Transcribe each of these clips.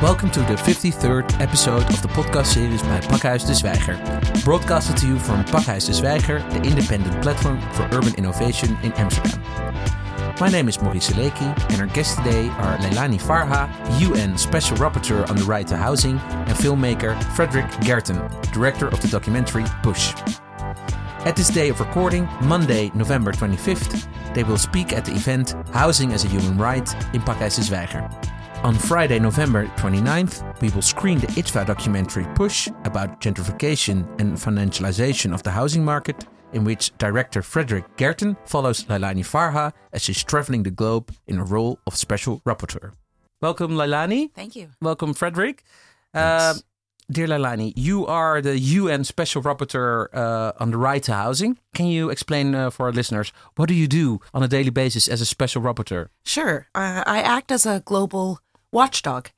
Welcome to the 53rd episode of the podcast series by Pakhuis de Zwijger. Broadcasted to you from Pakhuis de Zwijger, the independent platform for urban innovation in Amsterdam. My name is Maurice Seleky, and our guests today are Leilani Farha, UN Special Rapporteur on the Right to Housing, and filmmaker Fredrik Gertten, director of the documentary Push. At this day of recording, Monday, November 25th, they will speak at the event Housing as a Human Right in Pakhuis de Zwijger. On Friday, November 29th, we will screen the IDFA documentary Push about gentrification and financialization of the housing market, in which director Fredrik Gertten follows Leilani Farha as she's traveling the globe in a role of special rapporteur. Welcome, Leilani. Thank you. Welcome, Fredrik. Uh, dear Leilani, you are the UN Special Rapporteur uh, on the right to housing. Can you explain uh, for our listeners what do you do on a daily basis as a special rapporteur? Sure. Uh, I act as a global watchdog,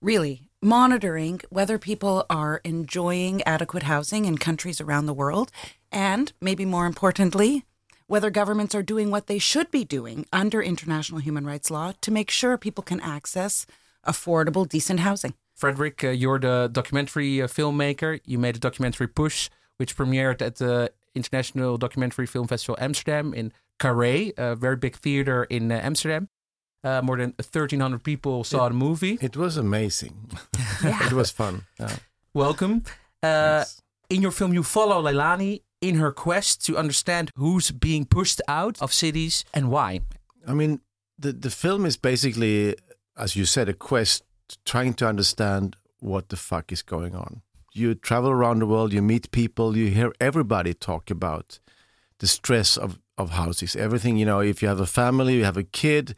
really, monitoring whether people are enjoying adequate housing in countries around the world, and maybe more importantly, whether governments are doing what they should be doing under international human rights law to make sure people can access affordable, decent housing. Fredrik, uh, you're the documentary uh, filmmaker. You made a documentary Push, which premiered at the International Documentary Film Festival Amsterdam in Carré, a very big theater in uh, Amsterdam. Uh, more than 1,300 people saw It- the movie. It was amazing. it was fun. Yeah. Welcome. Uh, in your film, you follow Leilani in her quest to understand who's being pushed out of cities and why. I mean, the the film is basically, as you said, a quest trying to understand what the fuck is going on. You travel around the world, you meet people, you hear everybody talk about the stress of of houses. Everything you know. If you have a family, you have a kid.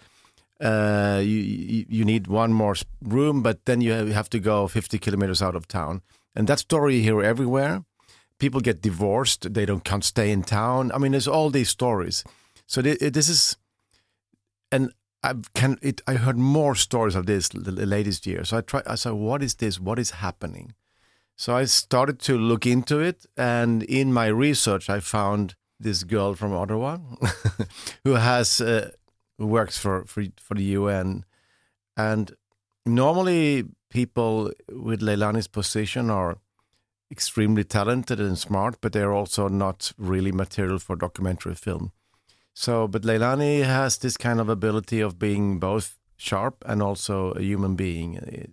Uh, you, you need one more room, but then you have, to go 50 kilometers out of town, and that story you hear everywhere. People get divorced; they don't can't stay in town. I mean, there's all these stories. So thi- this is and I can it. I heard more stories of this the, latest year. So I try. I said, "What is this? What is happening?" So I started to look into it, and in my research, I found this girl from Ottawa who has uh, who works for, for for the UN, and normally people with Leilani's position are extremely talented and smart, but they're also not really material for documentary film. So, but Leilani has this kind of ability of being both sharp and also a human being, eh,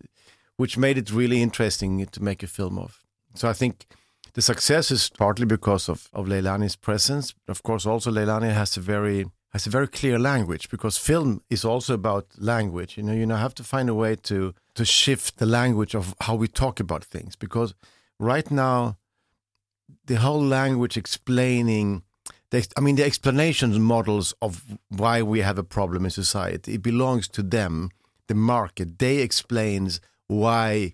which made it really interesting to make a film of. So I think the success is partly because of, of Leilani's presence. Of course, also Leilani has a very has a very clear language because film is also about language. You know, you know, have to find a way to to shift the language of how we talk about things because right now the whole language explaining the, I mean, the explanations models of why we have a problem in society, it belongs to them, the market. They explains why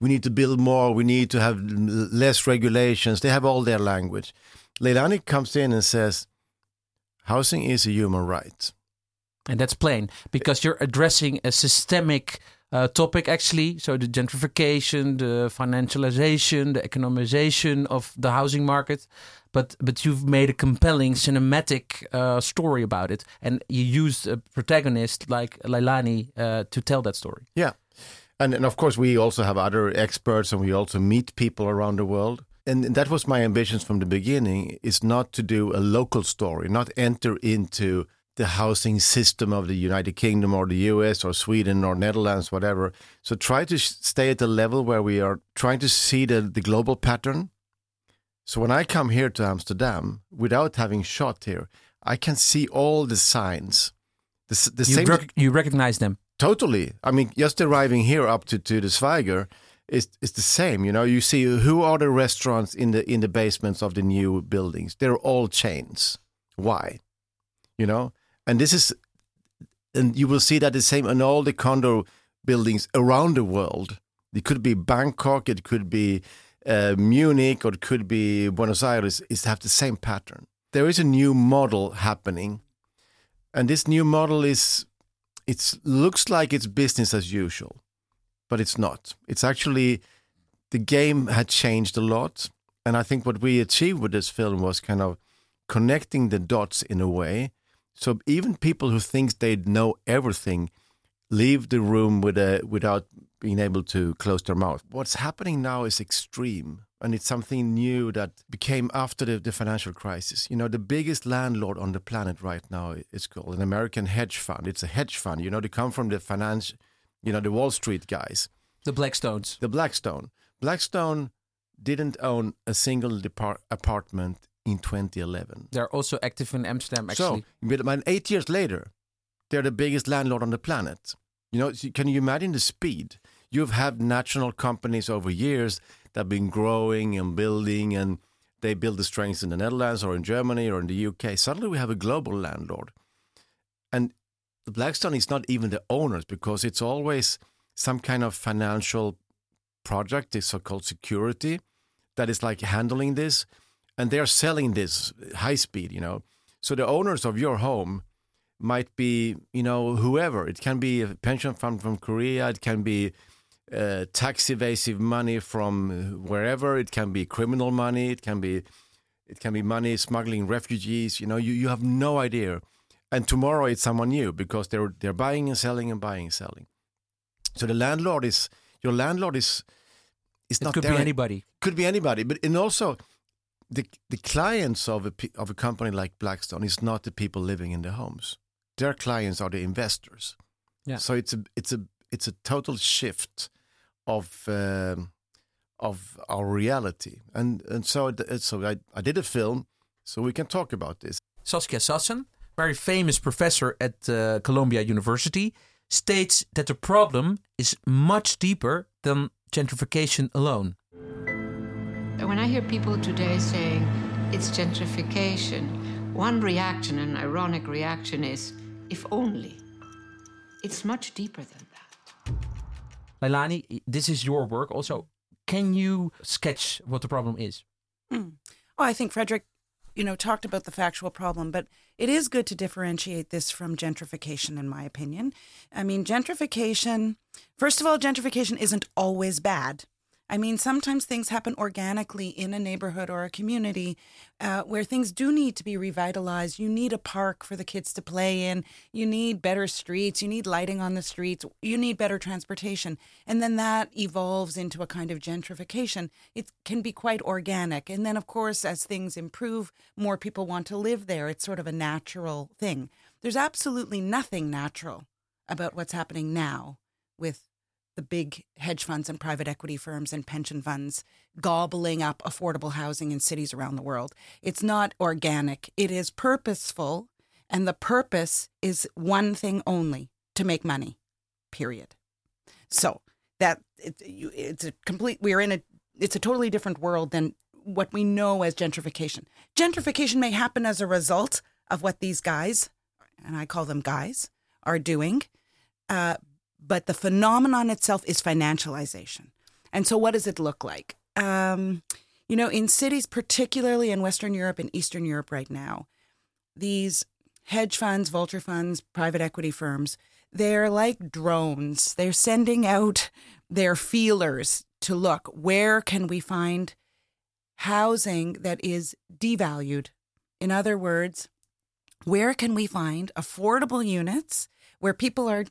we need to build more, we need to have less regulations. They have all their language. Leilani comes in and says, housing is a human right. And that's plain because you're addressing a systemic uh, topic, actually. So the gentrification, the financialization, the economization of the housing market. But but you've made a compelling cinematic uh, story about it, and you used a protagonist like Leilani uh, to tell that story. Yeah. And, and of course, we also have other experts and we also meet people around the world. And that was my ambitions from the beginning is not to do a local story, not enter into the housing system of the United Kingdom or the US or Sweden or Netherlands, whatever. So try to stay at the level where we are trying to see the, the global pattern. So when I come here to Amsterdam, without having shot here, I can see all the signs. The, the You, same rec- you recognize them. Totally. I mean, just arriving here up to, to the Zwijger is is the same. You know, you see who are the restaurants in the in the basements of the new buildings. They're all chains. Why? You know, and this is, and you will see that the same in all the condo buildings around the world. It could be Bangkok, it could be uh, Munich, or it could be Buenos Aires. Is to have the same pattern. There is a new model happening, and this new model is it looks like it's business as usual, but it's not. It's actually the game had changed a lot, and I think what we achieved with this film was kind of connecting the dots in a way. So even people who think they know everything leave the room with a, without being able to close their mouth. What's happening now is extreme. And it's something new that became after the, the financial crisis. You know, the biggest landlord on the planet right now is called an American hedge fund. It's a hedge fund. You know, they come from the finance, you know, the Wall Street guys. The Blackstones. The Blackstone. Blackstone didn't own a single depart- apartment in 2011. They're also active in Amsterdam, actually. So, but eight years later, they're the biggest landlord on the planet. You know, can you imagine the speed? You've had national companies over years that have been growing and building, and they build the strengths in the Netherlands or in Germany or in the UK. Suddenly, we have a global landlord, and Blackstone is not even the owners because it's always some kind of financial project, the so-called security, that is like handling this, and they're selling this high speed. You know, so the owners of your home might be, you know, whoever. It can be a pension fund from Korea. It can be uh, tax evasive money from wherever. It can be criminal money. It can be, it can be money smuggling refugees. You know, you, you have no idea. And tomorrow it's someone new because they're they're buying and selling and buying and selling. So the landlord is your landlord is is it not could there. be anybody. Could be anybody, but and also the the clients of a of a company like Blackstone is not the people living in the homes their clients are the investors. Yeah. So it's a it's a it's a total shift of um, of our reality, and and so so I, I did a film, so we can talk about this. Saskia Sassen, very famous professor at uh, Columbia University, states that the problem is much deeper than gentrification alone. When I hear people today saying it's gentrification, one reaction, an ironic reaction, is if only. It's much deeper than that. Leilani, this is your work also. Can you sketch what the problem is? Mm. I think Fredrik, you know, talked about the factual problem, but it is good to differentiate this from gentrification, in my opinion. I mean, gentrification, first of all, gentrification isn't always bad. I mean, sometimes things happen organically in a neighborhood or a community uh, where things do need to be revitalized. You need a park for the kids to play in. You need better streets. You need lighting on the streets. You need better transportation. And then that evolves into a kind of gentrification. It can be quite organic. And then, of course, as things improve, more people want to live there. It's sort of a natural thing. There's absolutely nothing natural about what's happening now with the big hedge funds and private equity firms and pension funds gobbling up affordable housing in cities around the world. It's not organic, it is purposeful. And the purpose is one thing only to make money, period. So that it, it's a complete, we're in a, it's a totally different world than what we know as gentrification. Gentrification may happen as a result of what these guys, and I call them guys, are doing. Uh, but the phenomenon itself is financialization. And so, what does it look like? Um, you know, in cities, particularly in Western Europe and Eastern Europe right now, these hedge funds, vulture funds, private equity firms, they're like drones. They're sending out their feelers to look where can we find housing that is devalued? In other words, where can we find affordable units where people are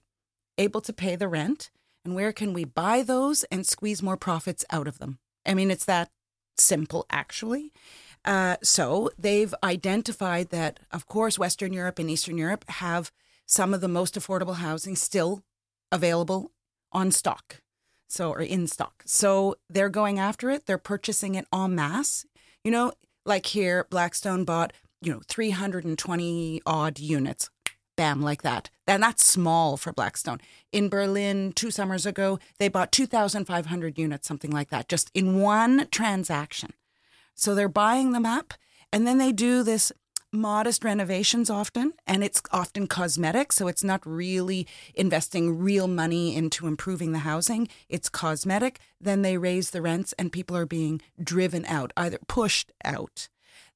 able to pay the rent? And where can we buy those and squeeze more profits out of them? I mean, it's that simple, actually. Uh, so they've identified that, of course, Western Europe and Eastern Europe have some of the most affordable housing still available on stock. So, or in stock. So they're going after it. They're purchasing it en masse. You know, like here, Blackstone bought, you know, 320 odd units bam, like that. And that's small for Blackstone. In Berlin, two summers ago, they bought 2,500 units, something like that, just in one transaction. So they're buying them up, and then they do this modest renovations often, and it's often cosmetic. So it's not really investing real money into improving the housing, it's cosmetic. Then they raise the rents, and people are being driven out, either pushed out.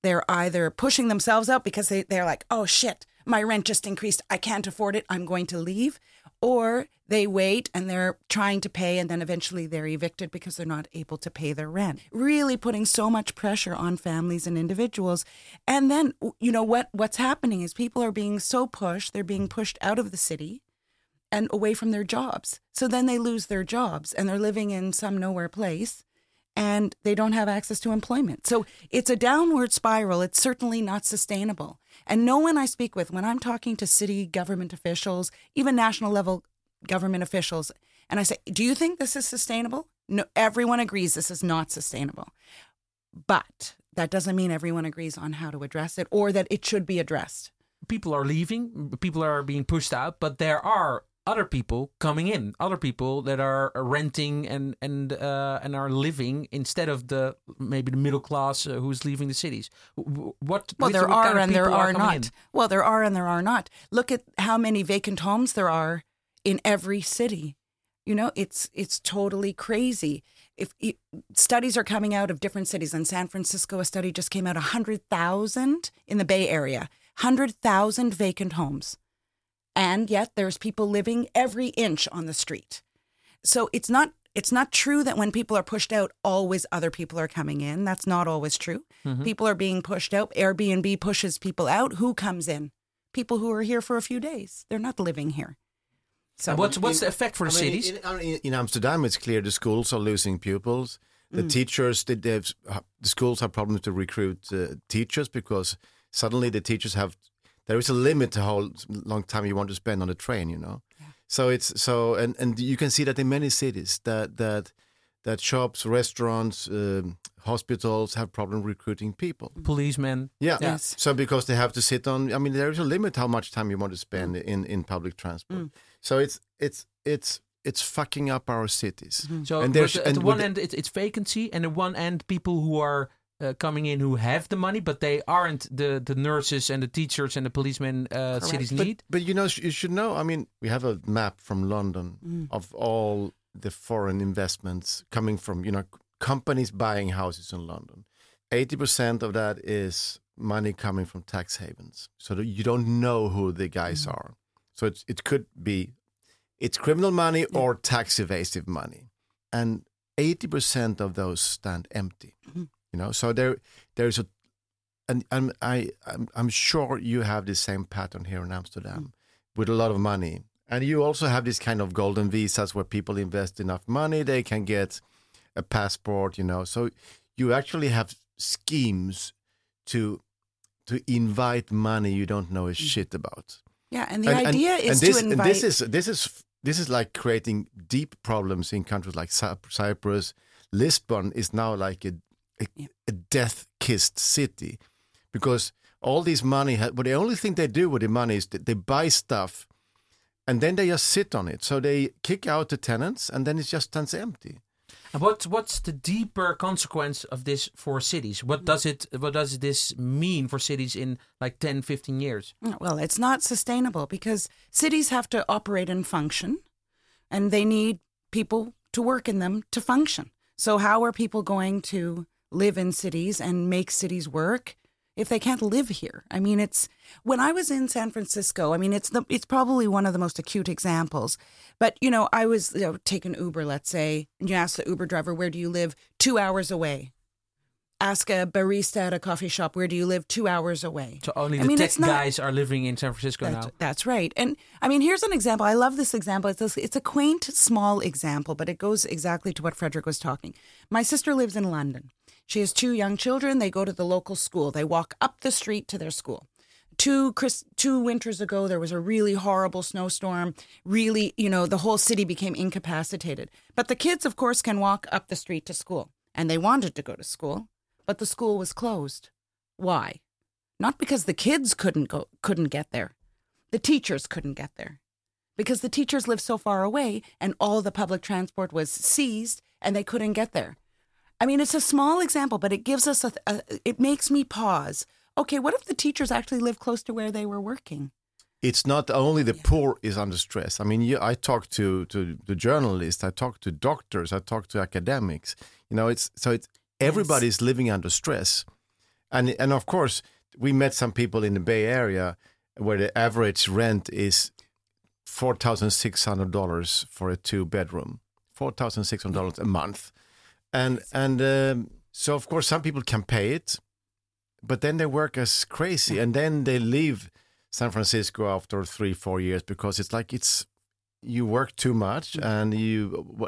They're either pushing themselves out because they, they're like, oh shit, my rent just increased. I can't afford it. I'm going to leave. Or they wait and they're trying to pay and then eventually they're evicted because they're not able to pay their rent. Really putting so much pressure on families and individuals. And then you know what what's happening is people are being so pushed, they're being pushed out of the city and away from their jobs. So then they lose their jobs and they're living in some nowhere place and they don't have access to employment. So it's a downward spiral. It's certainly not sustainable. And no one I speak with, when I'm talking to city government officials, even national level government officials, and I say, Do you think this is sustainable? No, everyone agrees this is not sustainable. But that doesn't mean everyone agrees on how to address it or that it should be addressed. People are leaving, people are being pushed out, but there are other people coming in, other people that are renting and and uh, and are living instead of the maybe the middle class uh, who's leaving the cities. What well there are and there are, are not. In? Well, there are and there are not. Look at how many vacant homes there are in every city. You know, it's it's totally crazy. If it, studies are coming out of different cities, in San Francisco, a study just came out: hundred thousand in the Bay Area, hundred thousand vacant homes and yet there's people living every inch on the street. So it's not it's not true that when people are pushed out, always other people are coming in. That's not always true. Mm-hmm. People are being pushed out. Airbnb pushes people out. Who comes in? People who are here for a few days. They're not living here. So what's what's in, the effect for I the mean, cities? In, in, Amsterdam, it's clear the schools are losing pupils. The mm. teachers, the, the schools have problems to recruit uh, teachers because suddenly the teachers have there is a limit to how long time you want to spend on the train, you know. Yeah. So it's so, and and you can see that in many cities that that that shops, restaurants, um, hospitals have problem recruiting people. Policemen. Yeah. Yes. So because they have to sit on, I mean, there is a limit how much time you want to spend mm. in in public transport. Mm. So it's it's it's it's fucking up our cities. Mm. So and there's, at the one end it's, it's vacancy, and at one end people who are uh, coming in who have the money, but they aren't the, the nurses and the teachers and the policemen uh, cities but, need. But you know, you should know. I mean, we have a map from London mm. of all the foreign investments coming from you know companies buying houses in London. Eighty percent of that is money coming from tax havens, so that you don't know who the guys mm. are. So it's, it could be it's criminal money yeah. or tax evasive money, and eighty percent of those stand empty. Mm. You know, so there there's a and, and I I'm, I'm, sure you have the same pattern here in Amsterdam mm. with a lot of money. And you also have this kind of golden visas where people invest enough money, they can get a passport, you know. So you actually have schemes to to invite money you don't know a mm. shit about. Yeah, and the and, idea and, is and this, to invite. this is this is this is like creating deep problems in countries like Cyprus. Lisbon is now like a a, a death kissed city because all this money, but the only thing they do with the money is that they buy stuff and then they just sit on it. So they kick out the tenants and then it just stands empty. And what what's the deeper consequence of this for cities? What does it what does this mean for cities in like 10, 15 years? Well, it's not sustainable because cities have to operate and function and they need people to work in them to function. So how are people going to live in cities and make cities work if they can't live here. I mean, it's when I was in San Francisco. I mean, it's the it's probably one of the most acute examples. But you know, I was you know, taking Uber, let's say, and you ask the Uber driver, "Where do you live?" Two hours away. Ask a barista at a coffee shop, "Where do you live?" Two hours away. So only the I mean, tech not, guys are living in San Francisco that's, now. That's right. And I mean, here's an example. I love this example. It's a, it's a quaint, small example, but it goes exactly to what Fredrik was talking. My sister lives in London. She has two young children. They go to the local school. They walk up the street to their school. Two Chris, two winters ago, there was a really horrible snowstorm. Really, you know, the whole city became incapacitated. But the kids, of course, can walk up the street to school, and they wanted to go to school, but the school was closed. Why? Not because the kids couldn't go, couldn't get there. The teachers couldn't get there because the teachers lived so far away and all the public transport was seized and they couldn't get there. I mean, it's a small example, but it gives us a, a, it makes me pause. Okay, what if the teachers actually live close to where they were working? It's not only the yeah. poor is under stress. I mean, you, I talk to to the journalists, I talk to doctors, I talk to academics. You know, it's so it's everybody's yes. living under stress, and and of course we met some people in the Bay Area, where the average rent is four thousand six hundred dollars for a two bedroom, four thousand six hundred dollars a month, and and um, so of course some people can pay it, but then they work as crazy, and then they leave San Francisco after three four years because it's like it's you work too much mm. and you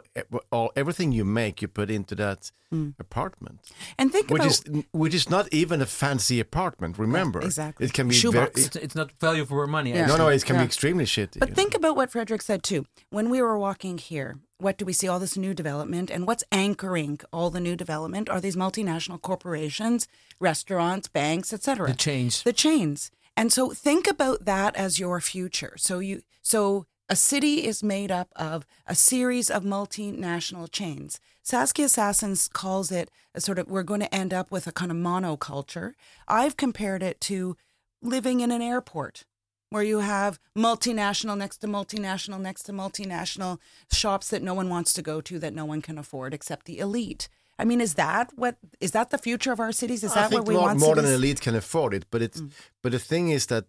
all everything you make you put into that mm. apartment And think which about is which is not even a fancy apartment remember exactly. it can be very Shoebox. It's, it's not value for money. Yeah. no no it can Yeah. be extremely shitty But think know. about what Fredrik said too. When we were walking here, what do we see? All this new development, and what's anchoring all the new development are these multinational corporations, restaurants, banks, etc. The chains. The chains. And so think about that as your future. So you so a city is made up of a series of multinational chains. Saskia Sassens calls it a sort of we're going to end up with a kind of monoculture. I've compared it to living in an airport where you have multinational next to multinational next to multinational shops that no one wants to go to that no one can afford except the elite. I mean, is that what is that the future of our cities? Is I that what we want more than cities? an elite can afford it but it's Mm. but the thing is that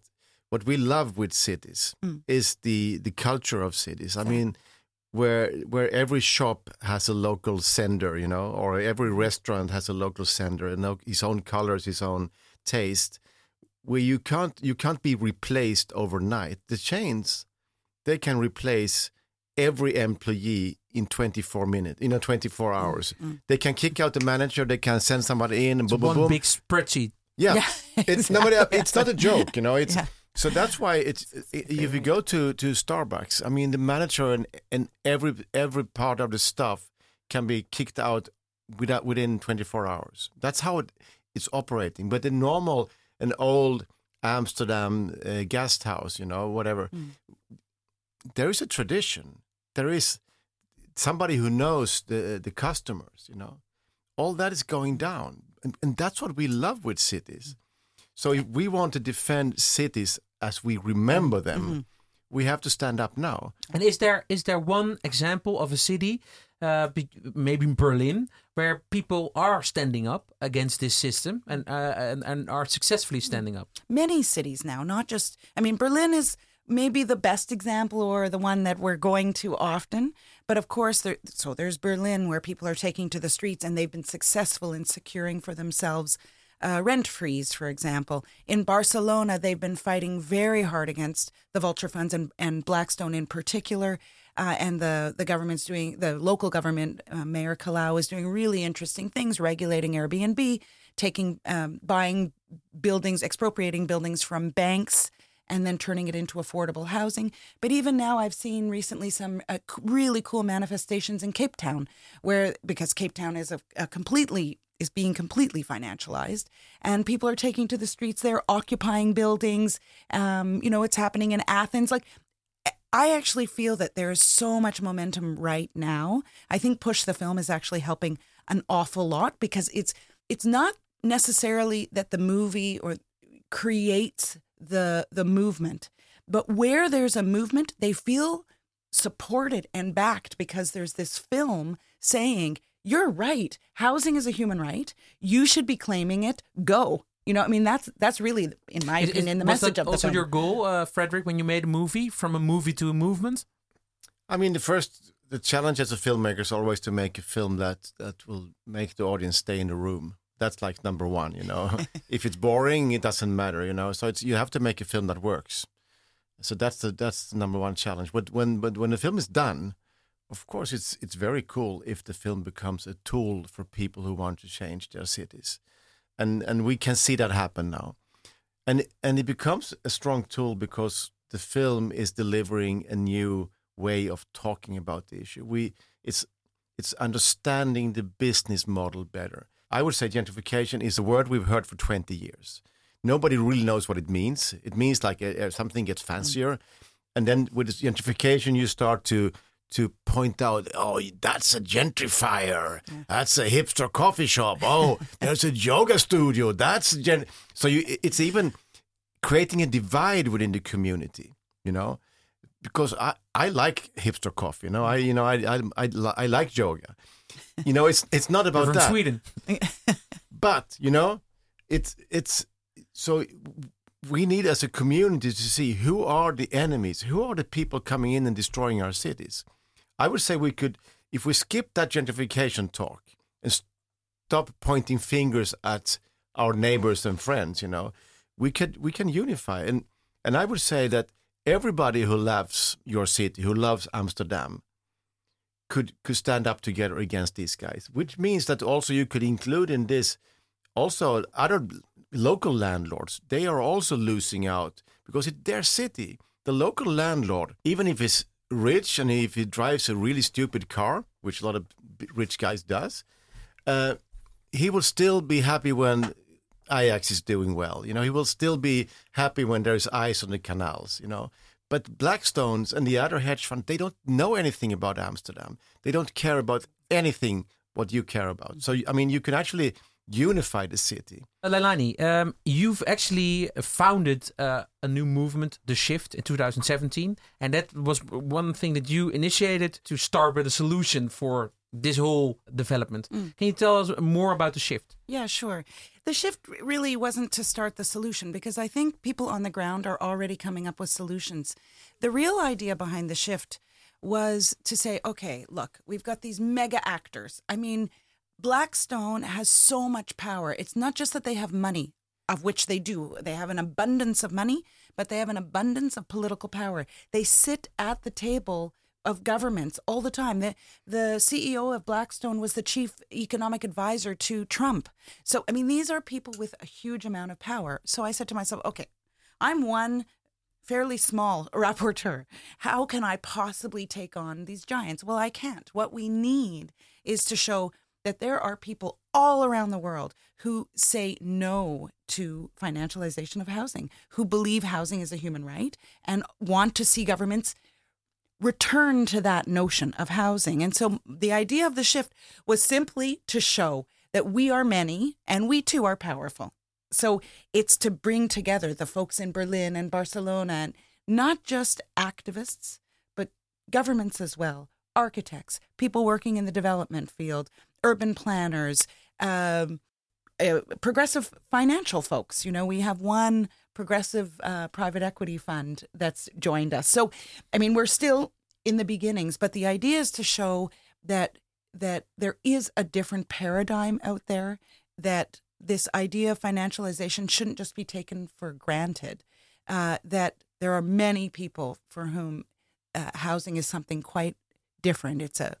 what we love with cities Mm. is the the culture of cities i mean where where every shop has a local sender you know or every restaurant has a local sender and his own colors his own taste where you can't you can't be replaced overnight the chains they can replace every employee in 24 minutes you know, 24 Mm, hours they can kick out the manager they can send somebody in and boom, boom, one boom. big spreadsheet. Yeah, Yeah, it's no, but uh, it's not a joke, you know. It's Yeah. So that's why it's i- if you go to to Starbucks, I mean, the manager and and every every part of the staff can be kicked out without within 24 hours. That's how it, it's operating. But the normal an old Amsterdam uh, guest house, you know, whatever, there is a tradition. There is somebody who knows the the customers, you know. All that is going down, and, and that's what we love with cities. So if we want to defend cities as we remember them, we have to stand up now. And is there is there one example of a city, uh, be, maybe Berlin, where people are standing up against this system and uh, and, and are successfully standing up? many cities now, not just, I mean, Berlin is maybe the best example or the one that we're going to often. But of course, there, so there's Berlin where people are taking to the streets and they've been successful in securing for themselves uh, rent freeze, for example. In Barcelona, they've been fighting very hard against the vulture funds and, and Blackstone in particular. Uh, and the, the government's doing, the local government, uh, Mayor Colau is doing really interesting things, regulating Airbnb, taking, um, buying buildings, expropriating buildings from banks and then turning it into affordable housing. But even now, I've seen recently some uh, really cool manifestations in Cape Town, where because Cape Town is a, a completely is being completely financialized, and people are taking to the streets. They're occupying buildings. Um, you know, it's happening in Athens. Like, I actually feel that there is so much momentum right now. I think Push the Film is actually helping an awful lot because it's it's not necessarily that the movie or creates the the movement, but where there's a movement, they feel supported and backed because there's this film saying, "You're right. Housing is a human right. You should be claiming it. Go." You know, I mean, that's that's really, in my Is- is- opinion, the message that of the film. also film. your goal, uh, Fredrik, when you made a movie from a movie to a movement? I mean, the first the challenge as a filmmaker is always to make a film that that will make the audience stay in the room. That's like number one, you know. if it's boring, it doesn't matter, you know. So it's you have to make a film that works. So that's the that's the number one challenge. But when but when the film is done, of course, it's it's very cool if the film becomes a tool for people who want to change their cities, and and we can see that happen now, and and it becomes a strong tool because the film is delivering a new way of talking about the issue. We it's it's understanding the business model better. I would say gentrification is a word we've heard for 20 years. Nobody really knows what it means. It means like uh, uh, something gets fancier, and then with gentrification, you start to to point out, oh, that's a gentrifier. That's a hipster coffee shop. Oh, there's a yoga studio. That's a gen. So you, it's even creating a divide within the community. You know, because I, I like hipster coffee. You know, I you know I I I, I like yoga. You know, it's it's not about from that. Sweden. But you know, it's it's so we need as a community to see who are the enemies, who are the people coming in and destroying our cities. I would say we could, if we skip that gentrification talk and stop pointing fingers at our neighbors and friends, you know, we could we can unify. And and I would say that everybody who loves your city, who loves Amsterdam, could could stand up together against these guys. Which means that also you could include in this also other local landlords. They are also losing out because it's their city. The local landlord, even if he's rich and if he drives a really stupid car, which a lot of rich guys does, uh, he will still be happy when Ajax is doing well. You know, he will still be happy when there's ice on the canals. You know, but Blackstones and the other hedge fund, they don't know anything about Amsterdam. They don't care about anything what you care about. So I mean, you can actually unify the city. Uh, Leilani, um, you've actually founded uh, a new movement, The Shift, in 2017. And that was one thing that you initiated to start with a solution for this whole development. Mm. Can you tell us more about The Shift? Yeah, sure. The shift really wasn't to start the solution because I think people on the ground are already coming up with solutions. The real idea behind the shift was to say, okay, look, we've got these mega actors. I mean, Blackstone has so much power. It's not just that they have money, of which they do. They have an abundance of money, but they have an abundance of political power. They sit at the table of governments all the time. The, the CEO of Blackstone was the chief economic advisor to Trump. So, I mean, these are people with a huge amount of power. So I said to myself, okay, I'm one fairly small rapporteur. How can I possibly take on these giants? Well, I can't. What we need is to show that there are people all around the world who say no to financialization of housing, who believe housing is a human right and want to see governments return to that notion of housing. And so the idea of the shift was simply to show that we are many and we too are powerful. So it's to bring together the folks in Berlin and Barcelona and not just activists, but governments as well, architects, people working in the development field, urban planners, um, uh, progressive financial folks. You know, we have one progressive uh, private equity fund that's joined us. So, I mean, we're still in the beginnings, but the idea is to show that that there is a different paradigm out there. That this idea of financialization shouldn't just be taken for granted. Uh, that there are many people for whom uh, housing is something quite different. It's a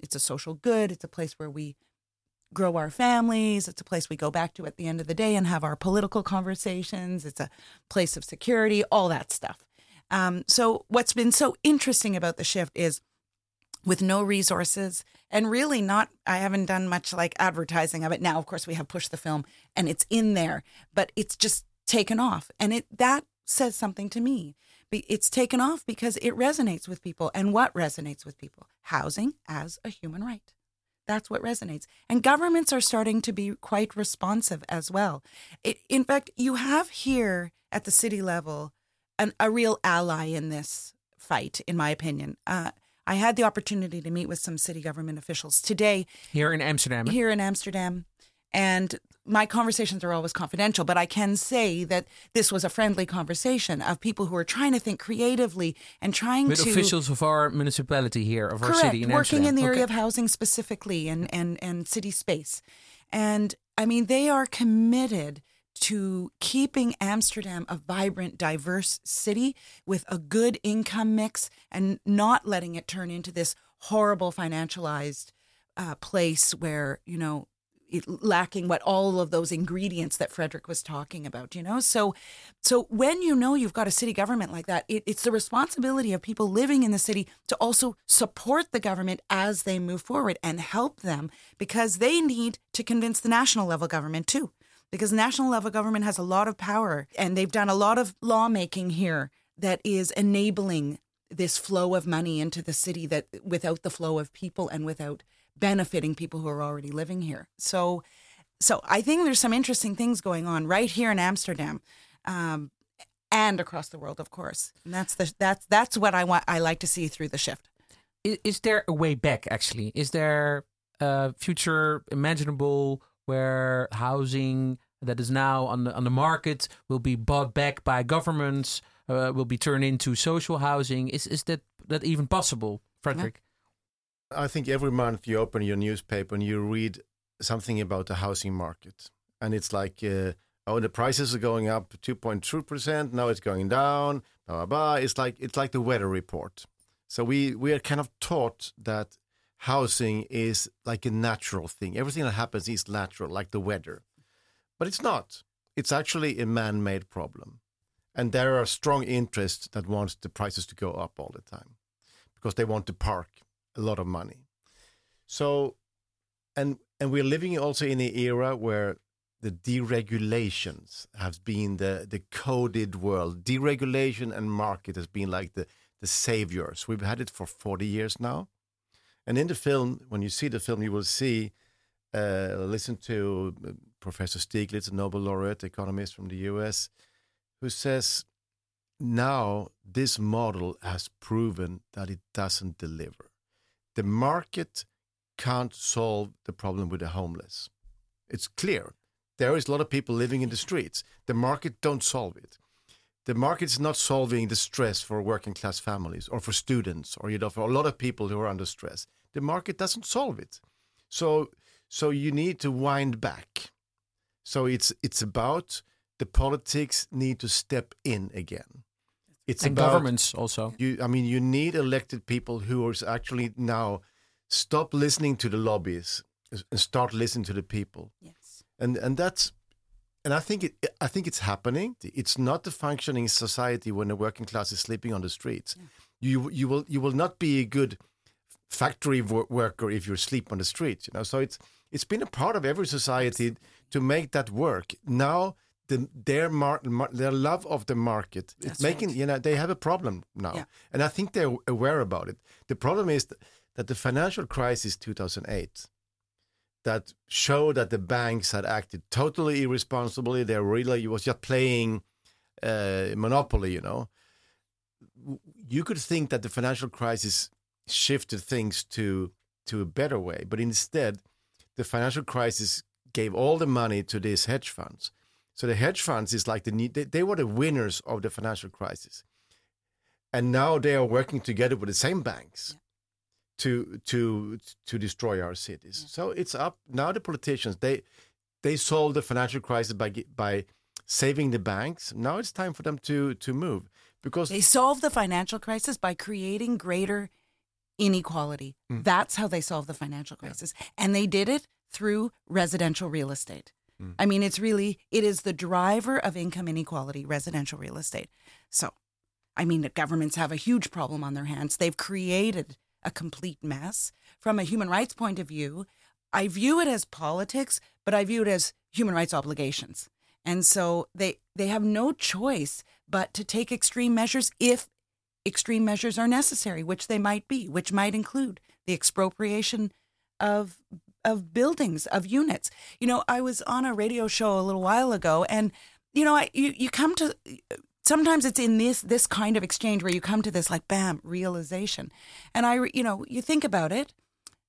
it's a social good. It's a place where we grow our families. It's a place we go back to at the end of the day and have our political conversations. It's a place of security, all that stuff. Um, so, what's been so interesting about the shift is with no resources and really not, I haven't done much like advertising of it. Now, of course, we have pushed the Film and it's in there, but it's just taken off. And it that says something to me. It's taken off because it resonates with people. And what resonates with people? Housing as a human right. That's what resonates. And governments are starting to be quite responsive as well. It, in fact, you have here at the city level an, a real ally in this fight, in my opinion. Uh, I had the opportunity to meet with some city government officials today. Here in Amsterdam. Here in Amsterdam. And my conversations are always confidential, but I can say that this was a friendly conversation of people who are trying to think creatively and trying With to officials of our municipality here, of correct, our city in working Amsterdam. in the area Okay. of housing specifically and, and, and city space. And I mean, they are committed to keeping Amsterdam a vibrant, diverse city with a good income mix and not letting it turn into this horrible financialized uh, place where, you know, lacking what all of those ingredients that Fredrik was talking about, you know? So, so when you know you've got a city government like that, it, it's the responsibility of people living in the city to also support the government as they move forward and help them because they need to convince the national level government too because national level government has a lot of power and they've done a lot of lawmaking here that is enabling this flow of money into the city that without the flow of people and without benefiting people who are already living here. So so I think there's some interesting things going on right here in Amsterdam. Um, and across the world, of course, and that's the that's that's what I want. I like to see through the shift. Is, is there a way back, actually? Is there a future imaginable where housing that is now on the on the market will be bought back by governments, uh, will be turned into social housing. Is is that that even possible, Fredrik? I think every month you open your newspaper and you read something about the housing market, and it's like, uh, oh, the prices are going up 2.2 percent. Now it's going down. Blah blah blah. It's like it's like the weather report. So we we are kind of taught that housing is like a natural thing. Everything that happens is natural, like the weather, but it's not. It's actually a man-made problem, and there are strong interests that want the prices to go up all the time because they want to park a lot of money. So, and and we're living also in an era where the deregulations have been the the coded world. Deregulation and market has been like the the saviors. We've had it for forty years now, and in the film, when you see the film, you will see. Uh, listen to uh, Professor Stiglitz, a Nobel laureate economist from the U.S., who says now this model has proven that it doesn't deliver the market can't solve the problem with the homeless. It's clear. There is a lot of people living in the streets. The market don't solve it. The market's not solving the stress for working class families or for students or you know for a lot of people who are under stress. The market doesn't solve it. So so you need to wind back. So it's it's about the politics need to step in again. It's and about governments also. you i mean you need elected people who are actually now stop listening to the lobbies and start listening to the people Yes. and and that's and i think it i think it's happening it's not a functioning society when the working class is sleeping on the streets you you will you will not be a good factory wo- worker if you sleep on the streets. you know so it's it's been a part of every society to make that work now the, their mar- mar- their love of the market. It's making right. you know they have a problem now. Yeah. and i think they're aware about it. The problem is th- that the financial crisis 2008 that showed that the banks had acted totally irresponsibly. They really was just playing uh, monopoly you know. You could think that the financial crisis shifted things to to a better way but instead the financial crisis gave all the money to these hedge funds so the hedge funds is like the need, they, they were the winners of the financial crisis, and now they are working together with the same banks to to to destroy our cities. So it's up now. The politicians they they solved the financial crisis by by saving the banks. Now it's time for them to to move because They solved the financial crisis by creating greater inequality. Mm. That's how they solved the financial crisis. And they did it through residential real estate. Mm. I mean, it's really, it is the driver of income inequality, residential real estate. So, I mean, governments have a huge problem on their hands. They've created a complete mess. From a human rights point of view, I view it as politics, but I view it as human rights obligations. And so they they have no choice but to take extreme measures if extreme measures are necessary, which they might be, which might include the expropriation of of buildings, of units. You know, I was on a radio show a little while ago and you know, I you, you come to sometimes it's in this this kind of exchange where you come to this like bam realization. And I you know, you think about it,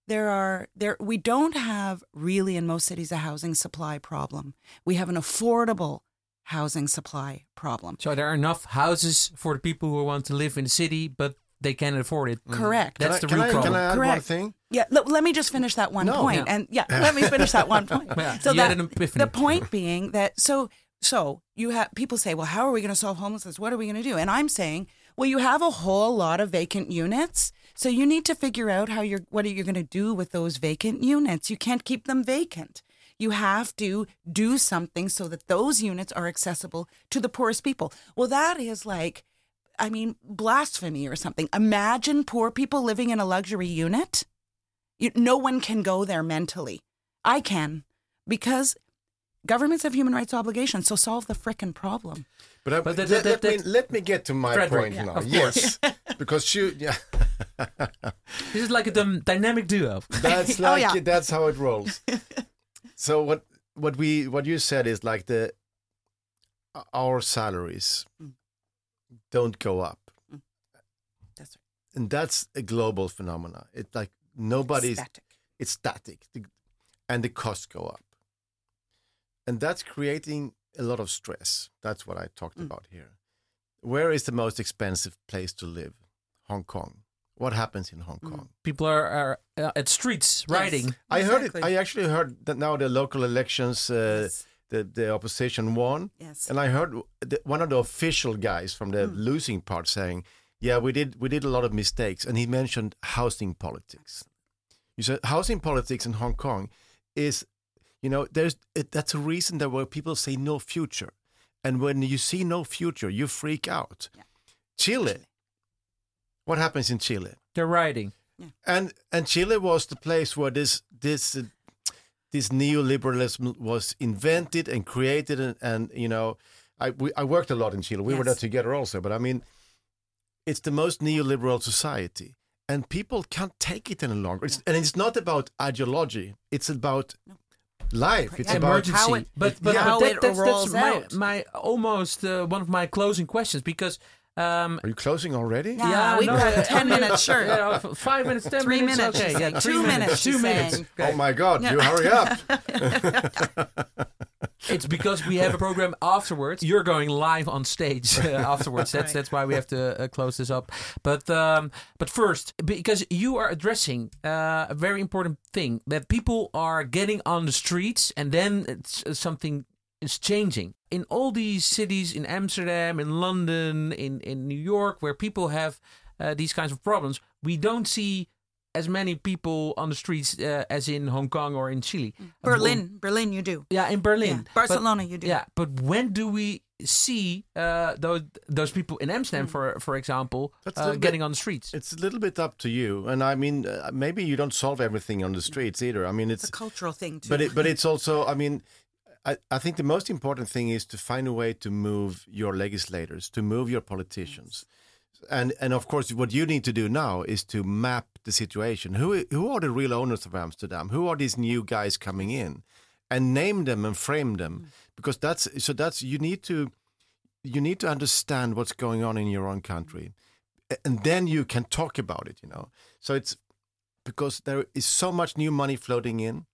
there are there we don't have really in most cities a housing supply problem. We have an affordable housing supply problem. So there are enough houses for the people who want to live in the city, but they can't afford it. Mm. Correct. That's can the I, real can I, problem. Can I add one Correct. thing? Yeah, let, let me just finish that one No. point. Yeah. And yeah, let me finish that one point. Yeah, So you that had an epiphany. the point being that so so you have people say, well, how are we going to solve homelessness? What are we going to do? And I'm saying, well, you have a whole lot of vacant units, so you need to figure out how you're what are you going to do with those vacant units? You can't keep them vacant. You have to do something so that those units are accessible to the poorest people. Well, that is like I mean, blasphemy or something. Imagine poor people living in a luxury unit. You, no one can go there mentally. I can because governments have human rights obligations. So solve the frickin' problem. But, I, But that- let, that- let me, let me get to my Fredrik, point yeah, now. of yes, because you, yeah, This is like a dynamic duo. that's Oh, like yeah. that's how it rolls. so what what we what you said is like the our salaries Mm. Don't go up, That's right. and that's a global phenomenon. It's like nobody's static. it's static, The- and the costs go up. and that's creating a lot of stress. That's what I talked Mm. about here. Where is the most expensive place to live? Hong Kong. What happens in Hong Mm. Kong? People are, are uh, at streets riding. I heard it. I actually heard that now the local elections, uh, Yes. The the opposition won, Yes. and I heard the, one of the official guys from Mm. the losing part saying, "Yeah, we did we did a lot of mistakes," and he mentioned housing politics. You said housing politics in Hong Kong is, you know, there's it, that's a reason that where people say no future, and when you see no future, you freak out. Chile. What happens in Chile? They're riding. and and Chile was the place where this this uh, this neoliberalism was invented and created, and, and you know, I we, I worked a lot in Chile. We were there together also, but I mean, it's the most neoliberal society, and people can't take it any longer. It's, and it's not about ideology; it's about life. It's Yeah, about emergency. how it- but but, how but that, it that's, rolls that's my, out. my almost uh, one of my closing questions because um, Are you closing already? Yeah, Yeah, we've no, got uh, 10 minutes, sure. yeah, five minutes, ten Three minutes. minutes, okay, yeah, saying. three Two minutes, minutes, two she's minutes. saying. Oh my God! You hurry up! It's because we have a program afterwards. You're going live on stage uh, afterwards. That's Right. that's why we have to uh, close this up. But um, but first, because you are addressing uh, a very important thing that people are getting on the streets, and then it's, uh, something is changing in all these cities, in Amsterdam, in London, in in New York, where people have uh, these kinds of problems. We don't see as many people on the streets uh, as in Hong Kong or in Chile. Berlin, Berlin, you do. Yeah, in Berlin. Yeah. But- Barcelona, you do. Yeah, but when do we see uh, those those people in Amsterdam, for for example, uh, little bit- getting on the streets? It's a little bit up to you, and I mean, uh, maybe you don't solve everything on the streets either. I mean, It's it's a cultural thing, too. but it, but it's also i mean I, I think the most important thing is to find a way to move your legislators to move your politicians. And and of course what you need to do now is to map the situation. Who who are the real owners of amsterdam? Who are these new guys coming in? And name them and frame them. Mm. Because that's so that's you need to you need to understand what's going on in your own country. And then you can talk about it you know. So it's because there is so much new money floating in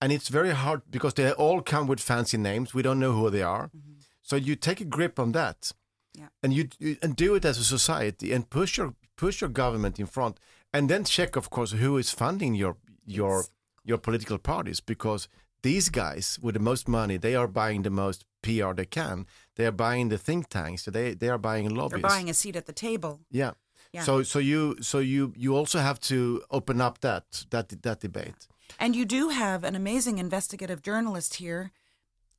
and it's very hard because they all come with fancy names we don't know who they are mm-hmm. so you take a grip on that Yeah. and you, you and do it as a society and push your push your government in front and then check of course who is funding your your Yes. your political parties because these guys with the most money they are buying the most PR they can they are buying the think tanks they they are buying They're lobbyists buying a seat at the table. yeah. Yeah. So so you so you you also have to open up that that that debate. And you do have an amazing investigative journalist here,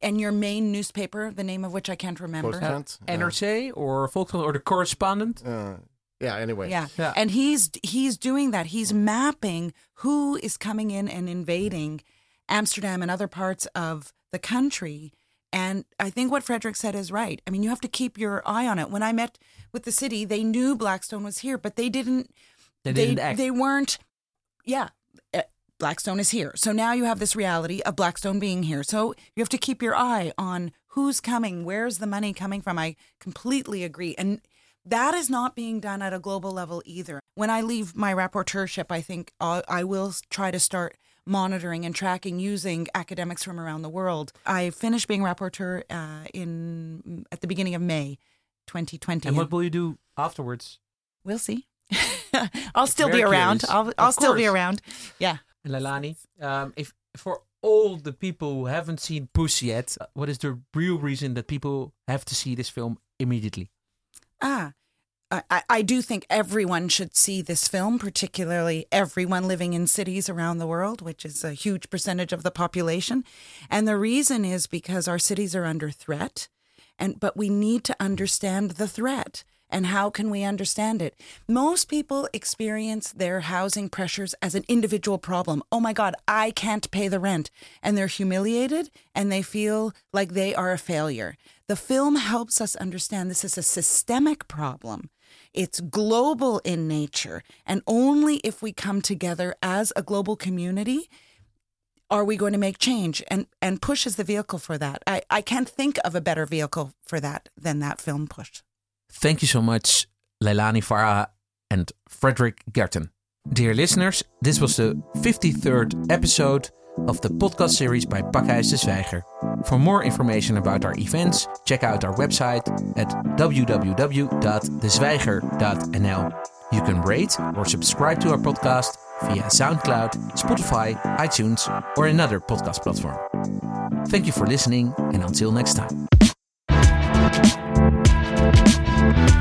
and your main newspaper, the name of which I can't remember. Volkskrant? Uh, NRC or Volkskrant or the correspondent? uh, yeah. Anyway. Yeah. Yeah. And he's he's doing that. He's mapping who is coming in and invading Amsterdam and other parts of the country. And I think what Fredrik said is right. I mean, you have to keep your eye on it. When I met with the city, they knew Blackstone was here, but they didn't They didn't act. they weren't yeah blackstone is here so now you have this reality of blackstone being here so you have to keep your eye on who's coming where's the money coming from i completely agree and that is not being done at a global level either when i leave my rapporteurship i think I'll, try to start monitoring and tracking using academics from around the world i finished being rapporteur uh, in at the beginning of may 2020 and what will you do afterwards? We'll see. I'll still be around. curious. I'll I'll still be around. Yeah. Leilani, um, if for all the people who haven't seen Push yet, uh, what is the real reason that people have to see this film immediately? Ah. I, I- I do think everyone should see this film, particularly everyone living in cities around the world, which is a huge percentage of the population. And the reason is because our cities are under threat, and but we need to understand the threat. And how can we understand it? Most people experience their housing pressures as an individual problem. Oh my God, I can't pay the rent. And they're humiliated and they feel like they are a failure. The film helps us understand this is a systemic problem. It's global in nature. And only if we come together as a global community are we going to make change and and push is the vehicle for that i i can't think of a better vehicle for that than that film push Thank you so much, Leilani Farha and Fredrik Gertten. Dear listeners, this was the 53rd episode of the podcast series by Pakhuis de Zwijger. For more information about our events, check out our website at www.dezwijger.nl. You can rate or subscribe to our podcast via SoundCloud, Spotify, iTunes, or another podcast platform. Thank you for listening, and until next time. Bye.